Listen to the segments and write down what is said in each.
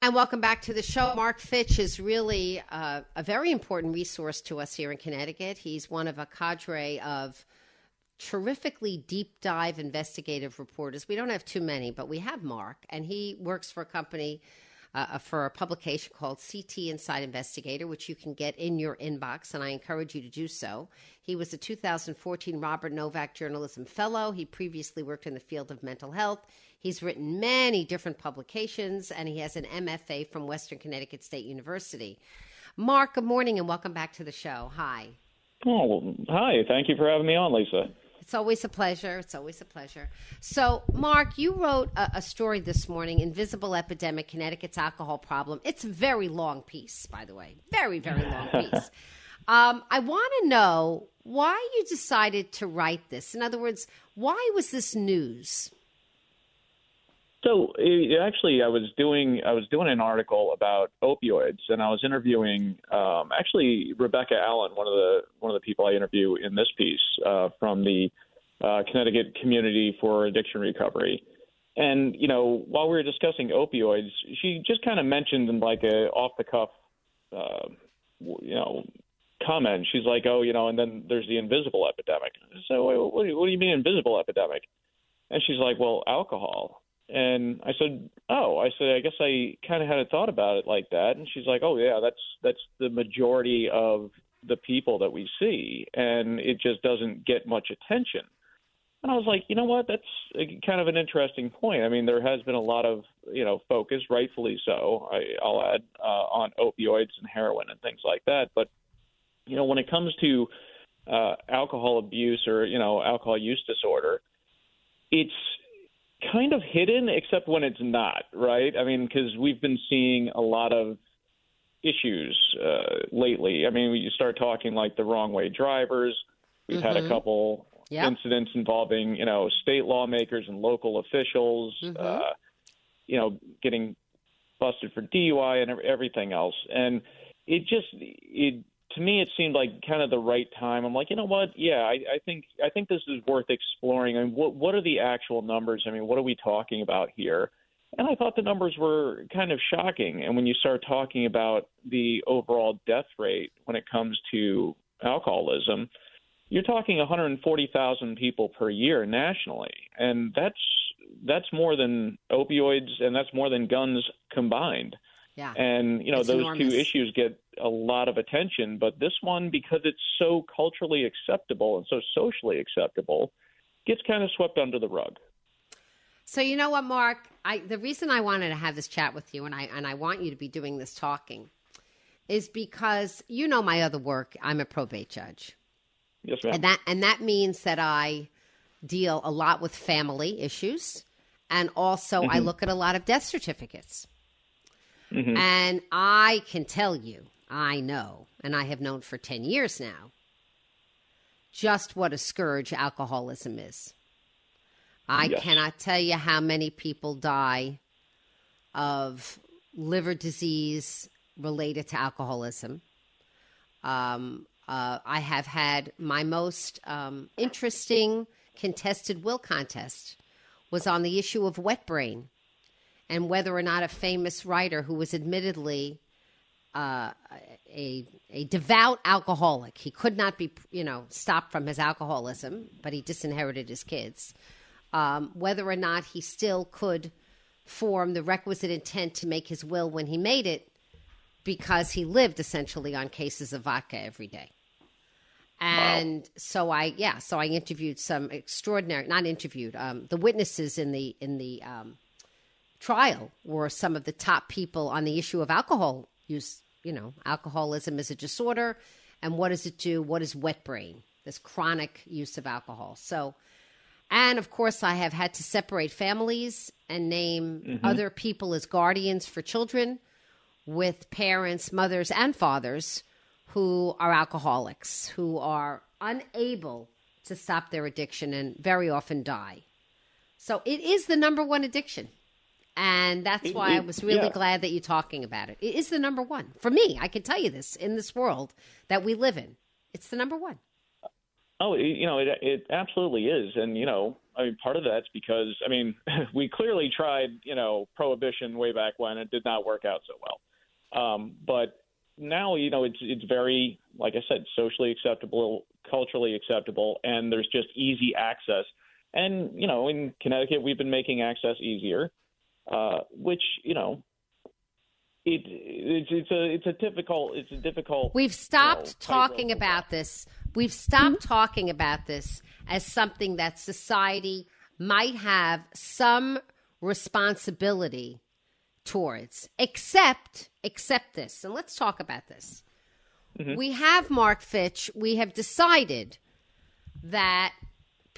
And welcome back to the show. Marc Fitch is really uh, a very important resource to us here in Connecticut. He's one of a cadre of terrifically deep dive investigative reporters. We don't have too many, but we have Marc, and he works for a company. Uh, for a publication called CT Inside Investigator, which you can get in your inbox, and I encourage you to do so. He was a 2014 Robert Novak Journalism Fellow. He previously worked in the field of mental health. He's written many different publications, and he has an MFA from Western Connecticut State University. Marc, good morning, and welcome back to the show. Hi. Oh, hi. Thank you for having me on, Lisa. It's always a pleasure. It's always a pleasure. So, Marc, you wrote a, a, story this morning, Invisible Epidemic, Connecticut's Alcohol Problem. It's a very long piece, by the way. Very, very long piece. um, I want to know why you decided to write this. In other words, why was this news? So it, actually, I was doing I was doing an article about opioids, and I was interviewing um, actually Rebecca Allen, one of the one of the people I interview in this piece uh, from the uh, Connecticut Community for Addiction Recovery. And you know, while we were discussing opioids, she just kind of mentioned in like a off the cuff, uh, you know, comment. She's like, "Oh, you know," and then there's the invisible epidemic. So, what do you mean invisible epidemic? And she's like, "Well, alcohol." And I said, "Oh, I said I guess I kind of hadn't thought about it like that." And she's like, "Oh yeah, that's that's the majority of the people that we see, and it just doesn't get much attention." And I was like, "You know what? That's a, kind of an interesting point. I mean, there has been a lot of you know focus, rightfully so. I, I'll add uh, on opioids and heroin and things like that, but you know, when it comes to uh, alcohol abuse or you know alcohol use disorder, it's kind of hidden except when it's not, right? I mean, because we've been seeing a lot of issues uh, lately. I mean, you start talking like the wrong way drivers. We've mm-hmm. had a Mm-hmm. couple Yep. incidents involving, you know, state lawmakers and local officials, Mhm. uh, you know, getting busted for DUI and everything else. And it just, it to me, it seemed like kind of the right time. I'm like, you know what? Yeah, I, I think I think this is worth exploring. I mean, what what are the actual numbers? I mean, what are we talking about here? And I thought the numbers were kind of shocking. And when you start talking about the overall death rate when it comes to alcoholism, you're talking 140,000 people per year nationally, and that's that's more than opioids and that's more than guns combined. Yeah. And you know It's those enormous. two issues get a lot of attention, but this one because it's so culturally acceptable and so socially acceptable gets kind of swept under the rug. So you know what, Marc? I the reason I wanted to have this chat with you, and I and I want you to be doing this talking, is because you know my other work. I'm a probate judge, Yes, ma'am. and that and that means that I deal a lot with family issues, and also I mm-hmm. look at a lot of death certificates. Mm-hmm. And I can tell you, I know, and I have known for 10 years now, just what a scourge alcoholism is. I Yes. cannot tell you how many people die of liver disease related to alcoholism. Um, uh, I have had my most um, interesting contested will contest was on the issue of wet brain and whether or not a famous writer who was admittedly uh, a a devout alcoholic. He could not be, you know, stopped from his alcoholism, but he disinherited his kids. Um, whether or not he still could form the requisite intent to make his will when he made it, because he lived essentially on cases of vodka every day. And wow. so I, yeah, so I interviewed some extraordinary, not interviewed, um, the witnesses in the in the um, trial were some of the top people on the issue of alcohol use. You know, alcoholism is a disorder, and what does it do? What is wet brain? This chronic use of alcohol. So, and of course, I have had to separate families and name mm-hmm. other people as guardians for children with parents, mothers, and fathers who are alcoholics, who are unable to stop their addiction and very often die. So it is the number one addiction. And that's why I was really yeah. glad that you're talking about it. It is the number one. For me, I can tell you this in this world that we live in. It's the number one. Oh, you know, it it absolutely is, and you know, I mean, part of that's because I mean, we clearly tried, you know, prohibition way back when. It did not work out so well. Um, but now, you know, it's it's very, like I said, socially acceptable, culturally acceptable, and there's just easy access. And you know, in Connecticut, we've been making access easier, uh, which you know, it, it's it's a it's a difficult it's a difficult. We've stopped you know, talking about this. We've stopped mm-hmm. talking about this as something that society might have some responsibility towards, except except this. And let's talk about this. Mm-hmm. We have Marc Fitch. We have decided that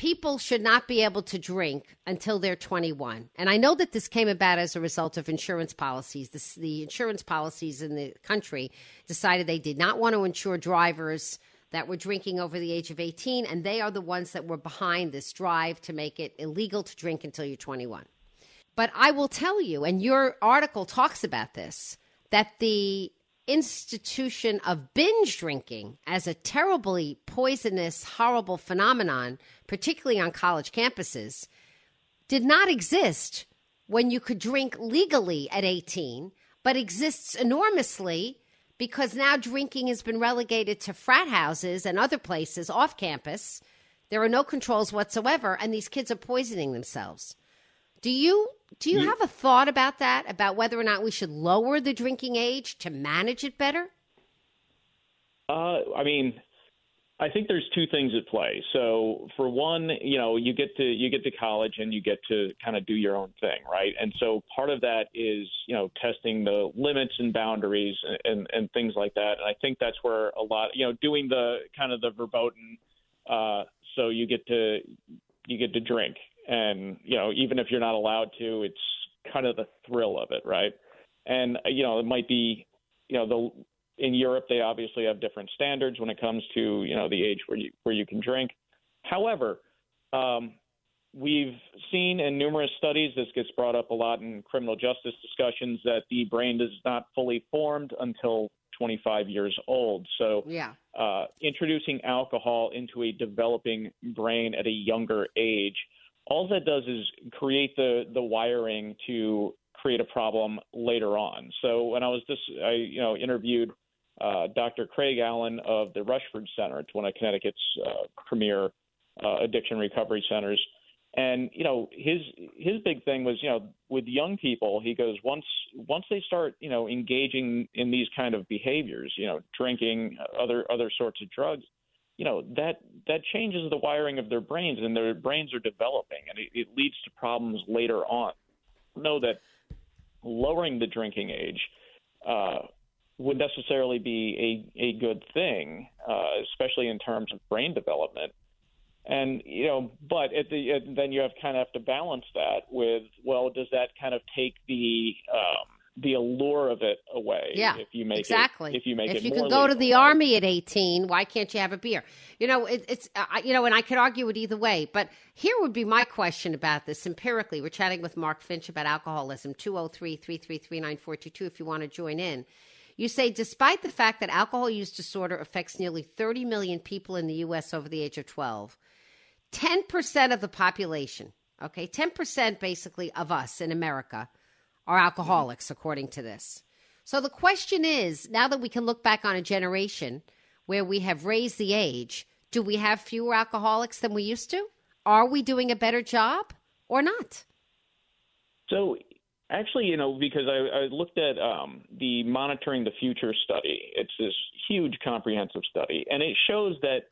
people should not be able to drink until they're 21. And I know that this came about as a result of insurance policies. The insurance policies in the country decided they did not want to insure drivers that were drinking over the age of 18, and they are the ones that were behind this drive to make it illegal to drink until you're 21. But I will tell you, and your article talks about this, that the institution of binge drinking as a terribly poisonous, horrible phenomenon, particularly on college campuses, did not exist when you could drink legally at 18, but exists enormously because now drinking has been relegated to frat houses and other places off campus. There are no controls whatsoever, and these kids are poisoning themselves. Do you do you, have a thought about that? About whether or not we should lower the drinking age to manage it better? Uh, I mean, I think there's two things at play. So for one, you know, you get to you get to college and you get to kind of do your own thing, right? And so part of that is you know testing the limits and boundaries and and, and things like that. And I think that's where a lot, you know, doing the kind of the verboten. Uh, so you get to you get to drink and you know even if you're not allowed to it's kind of the thrill of it right? And uh, you know it might be you know the in Europe they obviously have different standards when it comes to you know the age where you where you can drink. However um, we've seen in numerous studies this gets brought up a lot in criminal justice discussions that the brain is not fully formed until 25 years old. So yeah. uh, introducing alcohol into a developing brain at a younger age all that does is create the the wiring to create a problem later on. So when I was this, I you know interviewed uh, Dr. Craig Allen of the Rushford Center. It's one of Connecticut's uh, premier uh, addiction recovery centers. And you know his his big thing was you know with young people he goes once once they start you know engaging in these kind of behaviors you know drinking other other sorts of drugs you know that that changes the wiring of their brains and their brains are developing and it, it leads to problems later on know that lowering the drinking age uh, would necessarily be a, a good thing, uh, especially in terms of brain development. And you know, but at the then you have kind of have to balance that with well, does that kind of take the um, the allure of it away. Yeah, if you make exactly. It, if you make it. if it you can go to the army at 18, why can't you have a beer? You know, it, it's uh, you know, and I could argue it either way. But here would be my question about this empirically. We're chatting with Marc Fitch about alcoholism. 203-333-9422 If you want to join in. You say, despite the fact that alcohol use disorder affects nearly 30 million people in the U.S. over the age of 12, 10% of the population, okay, 10% basically of us in America are alcoholics, according to this. So the question is now that we can look back on a generation where we have raised the age, do we have fewer alcoholics than we used to? Are we doing a better job or not? So actually, you know, because I, I looked at um, the Monitoring the Future study, it's this huge comprehensive study, and it shows that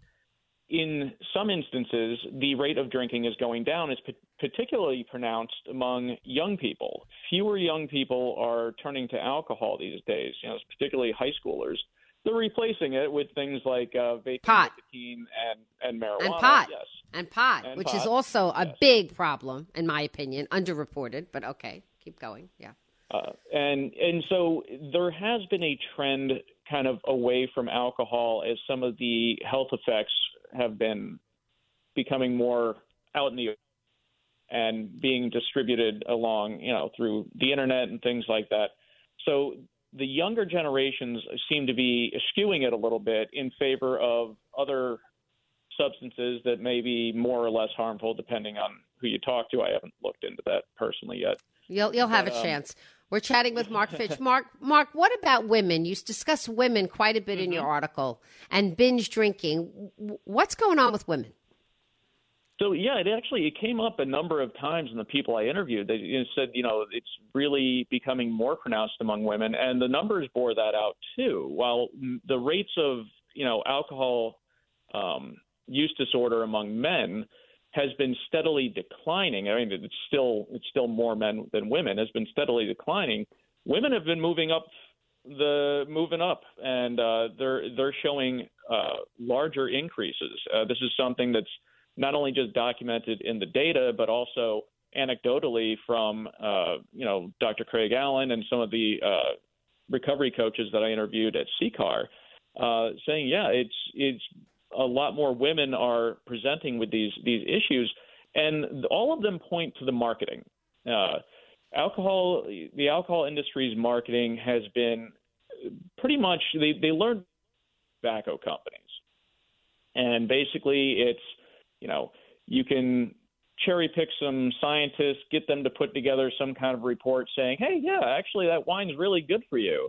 in some instances, the rate of drinking is going down. It's p- particularly pronounced among young people. Fewer young people are turning to alcohol these days, you know, particularly high schoolers. They're replacing it with things like uh, vaping, Pot. nicotine, and, and marijuana. And pot. Yes. And pot, And which is also a yes. big problem, in my opinion, underreported, but okay, keep going. Yeah. Uh, and and so there has been a trend kind of away from alcohol as some of the health effects have been becoming more out in the and being distributed along you know through the internet and things like that. So the younger generations seem to be skewing it a little bit in favor of other substances that may be more or less harmful depending on who you talk to. I haven't looked into that personally yet. You'll you'll have a um, chance. We're chatting with Marc Fitch. Marc, Marc, what about women? You discuss women quite a bit in Mm-hmm. your article and binge drinking. What's going on with women? So yeah, it actually it came up a number of times in the people I interviewed. They said you know it's really becoming more pronounced among women, and the numbers bore that out too. While the rates of you know alcohol um, use disorder among men has been steadily declining. I mean, it's still it's still more men than women has been steadily declining. Women have been moving up the moving up, and uh, they're they're showing uh, larger increases. Uh, this is something that's not only just documented in the data, but also anecdotally from uh, you know Dr. Craig Allen and some of the uh, recovery coaches that I interviewed at CCAR, uh, saying, yeah, it's it's a lot more women are presenting with these these issues, and all of them point to the marketing. Uh, alcohol, the alcohol industry's marketing has been pretty much they they learned tobacco companies, and basically it's you know you can cherry pick some scientists, get them to put together some kind of report saying, hey, yeah, actually that wine's really good for you.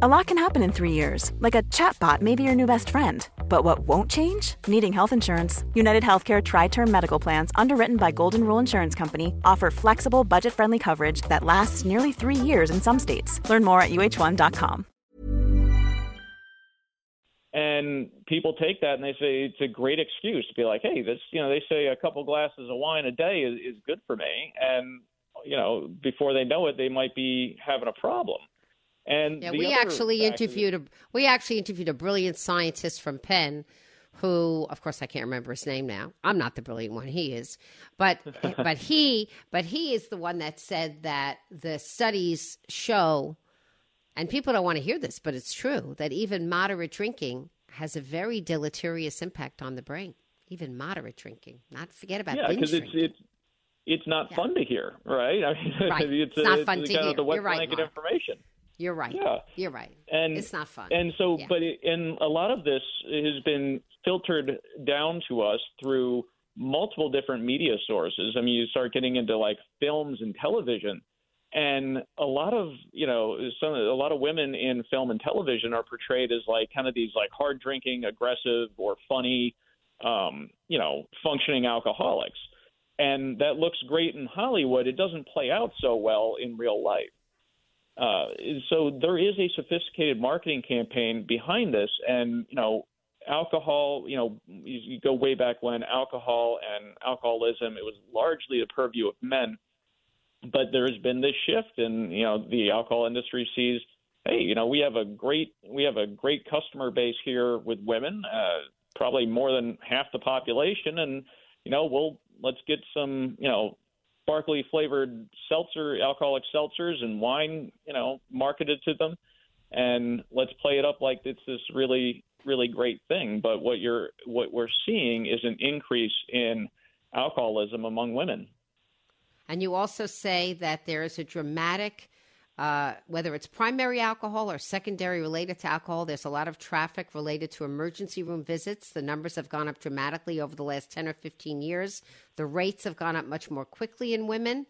A lot can happen in three years, like a chatbot may be your new best friend. But what won't change? Needing health insurance. United Healthcare Tri Term Medical Plans, underwritten by Golden Rule Insurance Company, offer flexible, budget friendly coverage that lasts nearly three years in some states. Learn more at uh1.com. And people take that and they say it's a great excuse to be like, hey, this, you know, they say a couple glasses of wine a day is, is good for me. And, you know, before they know it, they might be having a problem. And Yeah, we actually is- interviewed a we actually interviewed a brilliant scientist from Penn who of course I can't remember his name now. I'm not the brilliant one, he is. But but he but he is the one that said that the studies show and people don't want to hear this, but it's true that even moderate drinking has a very deleterious impact on the brain. Even moderate drinking. Not forget about yeah, binge because it's drinking. it's it's not Yeah. fun to hear, right? I mean, Right. it's, It's not fun to hear. The wet You're right, information. You're right. Yeah. You're right. and it's not fun. And so, Yeah. but it, and a lot of this has been filtered down to us through multiple different media sources. I mean, you start getting into like films and television, and a lot of you know some a lot of women in film and television are portrayed as like kind of these like hard drinking, aggressive, or funny, um, you know, functioning alcoholics. and that looks great in Hollywood. It doesn't play out so well in real life. Uh, so there is a sophisticated marketing campaign behind this, and you know, alcohol. You know, you, you go way back when alcohol and alcoholism it was largely the purview of men, but there has been this shift, and you know, the alcohol industry sees, hey, you know, we have a great we have a great customer base here with women, uh, probably more than half the population, and you know, we'll let's get some, you know, sparkly flavored seltzer, alcoholic seltzers and wine, you know, marketed to them, and let's play it up like it's this really, really great thing. But what you're, what we're seeing is an increase in alcoholism among women. And you also say that there is a dramatic uh, whether it's primary alcohol or secondary related to alcohol, there's a lot of traffic related to emergency room visits. The numbers have gone up dramatically over the last 10 or 15 years. The rates have gone up much more quickly in women.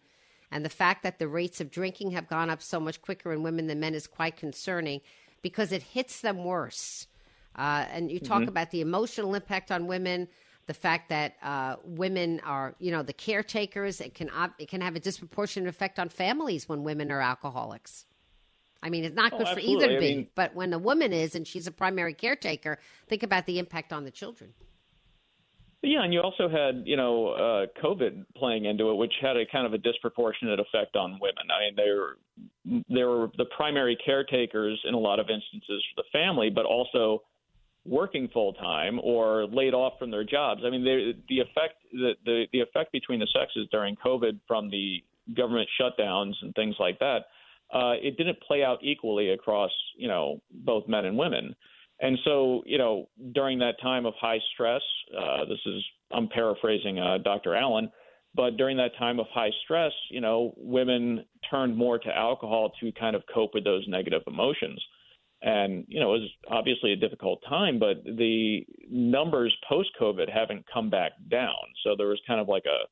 And the fact that the rates of drinking have gone up so much quicker in women than men is quite concerning because it hits them worse. Uh, and you talk mm-hmm. about the emotional impact on women, the fact that uh, women are, you know, the caretakers. It can it can have a disproportionate effect on families when women are alcoholics. I mean, it's not oh, good oh, for either to be, mean, but when the woman is and she's a primary caretaker, think about the impact on the children. Yeah, and you also had, you know, uh, COVID playing into it, which had a kind of a disproportionate effect on women. I mean, they were they were the primary caretakers in a lot of instances for the family, but also working full time or laid off from their jobs. I mean, the effect the, the the effect between the sexes during COVID from the government shutdowns and things like that, uh, it didn't play out equally across you know both men and women. And so, you know, during that time of high stress, uh, this is I'm paraphrasing uh, Dr. Allen, but during that time of high stress, you know, women turned more to alcohol to kind of cope with those negative emotions and you know it was obviously a difficult time but the numbers post covid haven't come back down. So there was kind of like a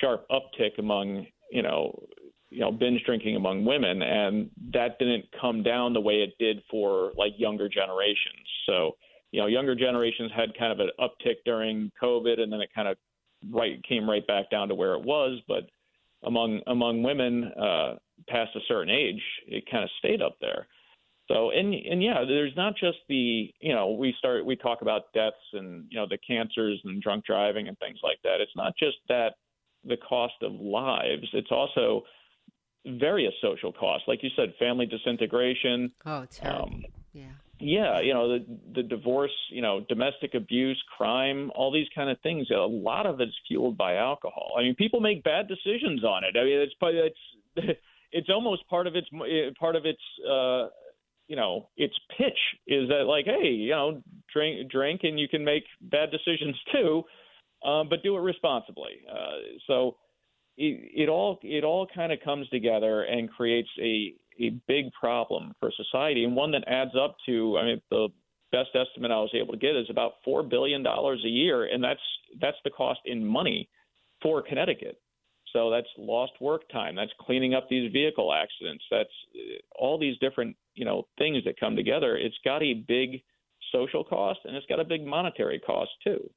sharp uptick among you know you know binge drinking among women and that didn't come down the way it did for like younger generations. So you know younger generations had kind of an uptick during covid and then it kind of right came right back down to where it was. But among among women uh past a certain age it kind of stayed up there so and and yeah, there's not just the you know we start we talk about deaths and you know the cancers and drunk driving and things like that. It's not just that the cost of lives. It's also various social costs, like you said, family disintegration. Oh, terrible. Um, yeah. Yeah, you know the the divorce, you know, domestic abuse, crime, all these kind of things. A lot of it's fueled by alcohol. I mean, people make bad decisions on it. I mean, it's it's it's almost part of its part of its uh, you know its pitch is that like hey you know drink drink and you can make bad decisions too um, but do it responsibly. Uh, so it, it all it all kind of comes together and creates a a big problem for society and one that adds up to i mean the best estimate i was able to get is about four billion dollars a year and that's that's the cost in money for connecticut so that's lost work time. That's cleaning up these vehicle accidents. That's uh, all these different you know things that come together. It's got a big social cost and it's got a big monetary cost too.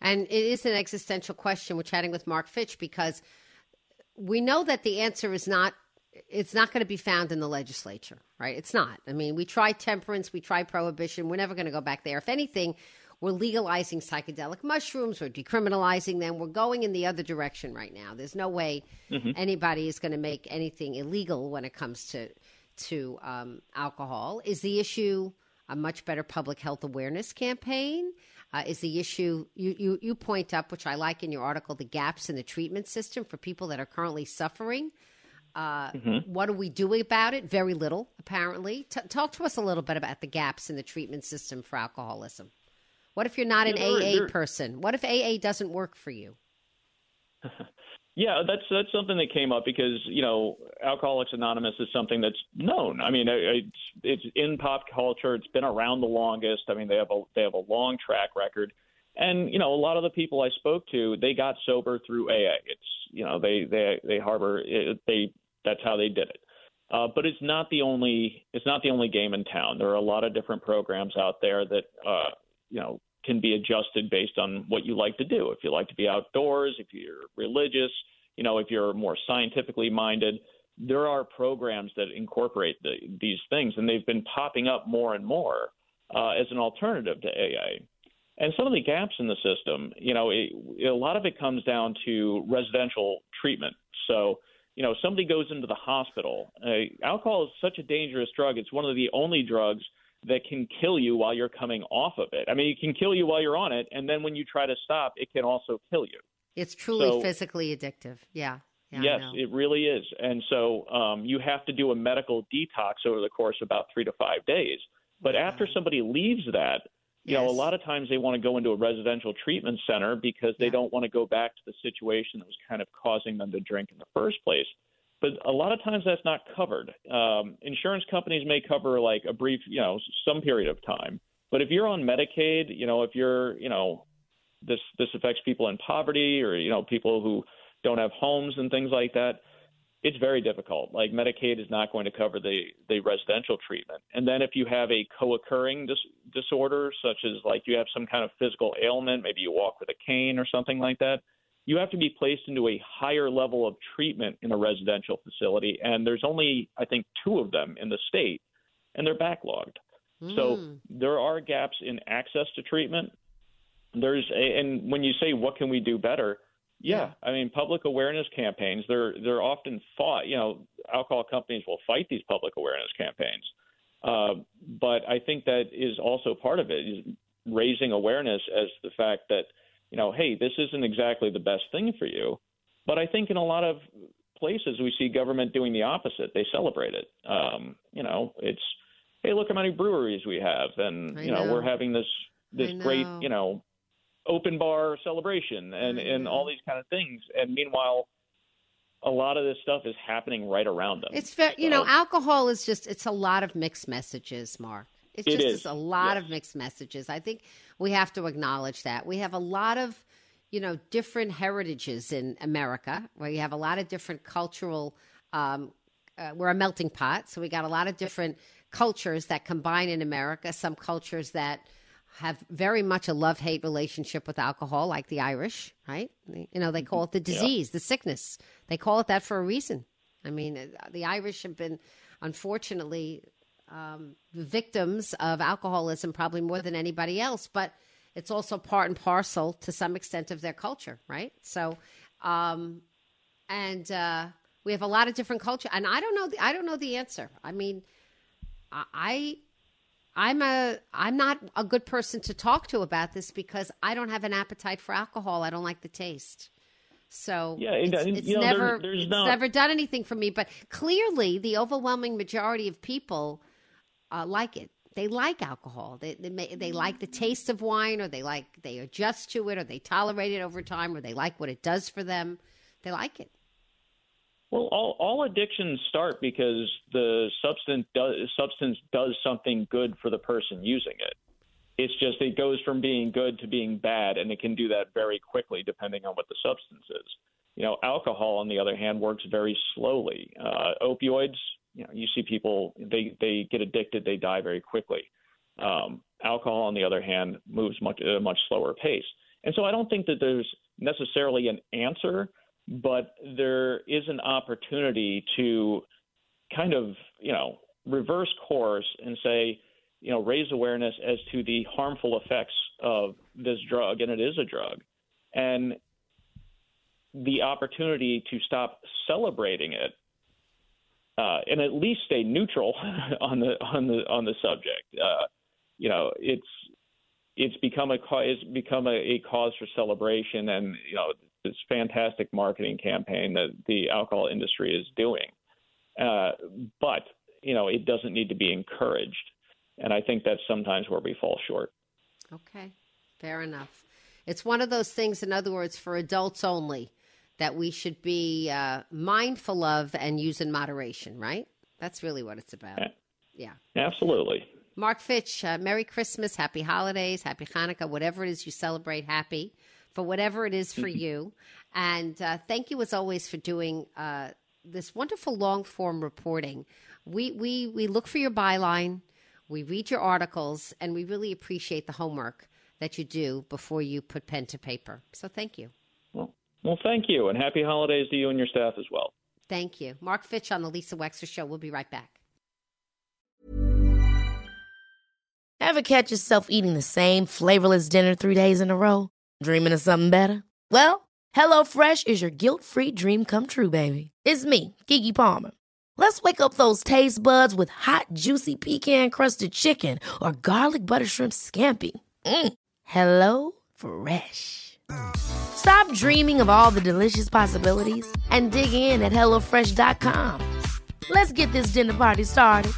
And it is an existential question. We're chatting with Marc Fitch because we know that the answer is not it's not going to be found in the legislature, right? It's not. I mean, we tried temperance, we tried prohibition. We're never going to go back there. If anything, we're legalizing psychedelic mushrooms we're decriminalizing them. We're going in the other direction right now. There's no way mm-hmm. anybody is going to make anything illegal when it comes to to um, alcohol. Is the issue a much better public health awareness campaign? Uh, is the issue you, you, you point up, which I like in your article, the gaps in the treatment system for people that are currently suffering? Uh, mm-hmm. What are we doing about it? Very little, apparently. T- talk to us a little bit about the gaps in the treatment system for alcoholism. What if you're not an AA person? What if AA doesn't work for you? Yeah, that's that's something that came up because you know Alcoholics Anonymous is something that's known. I mean, it's it's in pop culture. It's been around the longest. I mean, they have a they have a long track record, and you know a lot of the people I spoke to, they got sober through AA. It's you know they they they harbor it, they that's how they did it. Uh, but it's not the only it's not the only game in town. There are a lot of different programs out there that uh, you know can be adjusted based on what you like to do. If you like to be outdoors, if you're religious, you know, if you're more scientifically minded, there are programs that incorporate the, these things, and they've been popping up more and more uh, as an alternative to AA. And some of the gaps in the system, you know, it, a lot of it comes down to residential treatment. So, you know, somebody goes into the hospital. Uh, alcohol is such a dangerous drug. It's one of the only drugs that can kill you while you're coming off of it. I mean, it can kill you while you're on it, and then when you try to stop, it can also kill you. It's truly so, physically addictive. Yeah. yeah yes, it really is. And so um, you have to do a medical detox over the course of about three to five days. But after somebody leaves that, you yes. know, a lot of times they want to go into a residential treatment center because they yeah. don't want to go back to the situation that was kind of causing them to drink in the first place. But a lot of times that's not covered. Um, insurance companies may cover like a brief, you know, some period of time. But if you're on Medicaid, you know, if you're, you know, this this affects people in poverty or you know people who don't have homes and things like that it's very difficult. Like Medicaid is not going to cover the the residential treatment. And then if you have a co-occurring dis- disorder, such as like you have some kind of physical ailment, maybe you walk with a cane or something like that, you have to be placed into a higher level of treatment in a residential facility. And there's only I think two of them in the state, and they're backlogged. Mm. So hmm. there are gaps in access to treatment. There's a, and when you say what can we do better yeah, I mean, public awareness campaigns. They're they're often fought. You know, alcohol companies will fight these public awareness campaigns, uh, but I think that is also part of it is raising awareness as the fact that you know, hey, this isn't exactly the best thing for you. But I think in a lot of places we see government doing the opposite. They celebrate it. Um, you know, it's hey, look how many breweries we have, and you know, know, we're having this this great you know open bar celebration and and all these kind of things. And meanwhile, a lot of this stuff is happening right around them. It's so, you know, alcohol is just it's a lot of mixed messages, Marc. It's just is. a lot yes. of mixed messages. I think we have to acknowledge that. We have a lot of, you know, different heritages in America where you have a lot of different cultural um, uh, we're a melting pot, so we got a lot of different cultures that combine in America. Some cultures that have very much a love hate relationship with alcohol, like the Irish, right? You know, they call it the disease, yeah. the sickness. They call it that for a reason. I mean, uh, the Irish have been, unfortunately, um, victims of alcoholism probably more than anybody else, but it's also part and parcel to some extent of their culture, right? So, um, and uh, we have a lot of different culture, and I don't know. The, I don't know the answer. I mean, I I'm a I'm not a good person to talk to about this because I don't have an appetite for alcohol. I don't like the taste. So yeah, it's, it's know, never there, it's never done anything for me. But clearly, the overwhelming majority of people uh, like it. They like alcohol. They they, may, they like the taste of wine, or they like they adjust to it, or they tolerate it over time, or they like what it does for them. They like it. Well, all, all addictions start because the substance does, substance does something good for the person using it. It's just it goes from being good to being bad, and it can do that very quickly depending on what the substance is. You know, alcohol, on the other hand, works very slowly. Uh, opioids, you know, you see people they they get addicted, they die very quickly. Um, alcohol, on the other hand, moves much at a much slower pace. And so I don't think that there's necessarily an answer but there is an opportunity to kind of, you know, reverse course and say, you know, raise awareness as to the harmful effects of this drug, and it is a drug, and the opportunity to stop celebrating it, uh, and at least stay neutral on the on the on the subject. Uh, you know, it's it's become a it's become a, a cause for celebration, and you know, this fantastic marketing campaign that the alcohol industry is doing. Uh, but you know, it doesn't need to be encouraged, and I think that's sometimes where we fall short. Okay, fair enough. It's one of those things, in other words, for adults only, that we should be uh, mindful of and use in moderation. Right? That's really what it's about. Yeah, absolutely. Marc Fitch, uh, Merry Christmas, Happy Holidays, Happy Hanukkah, whatever it is you celebrate. Happy for whatever it is for you. And uh, thank you, as always, for doing uh, this wonderful long form reporting. We, we, we look for your byline, we read your articles, and we really appreciate the homework that you do before you put pen to paper. So thank you. Well, well, thank you, and happy holidays to you and your staff as well. Thank you. Marc Fitch on the Lisa Wexler Show. We'll be right back. Ever catch yourself eating the same flavorless dinner three days in a row? Dreaming of something better? Well, HelloFresh is your guilt free dream come true, baby. It's me, Keke Palmer. Let's wake up those taste buds with hot, juicy pecan crusted chicken or garlic butter shrimp scampi. Mm. Hello Fresh. Stop dreaming of all the delicious possibilities and dig in at HelloFresh.com. Let's get this dinner party started.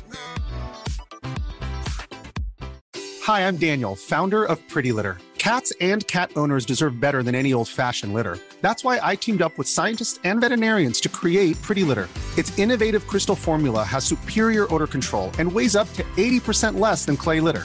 Hi, I'm Daniel, founder of Pretty Litter. Cats and cat owners deserve better than any old fashioned litter. That's why I teamed up with scientists and veterinarians to create Pretty Litter. Its innovative crystal formula has superior odor control and weighs up to 80% less than clay litter.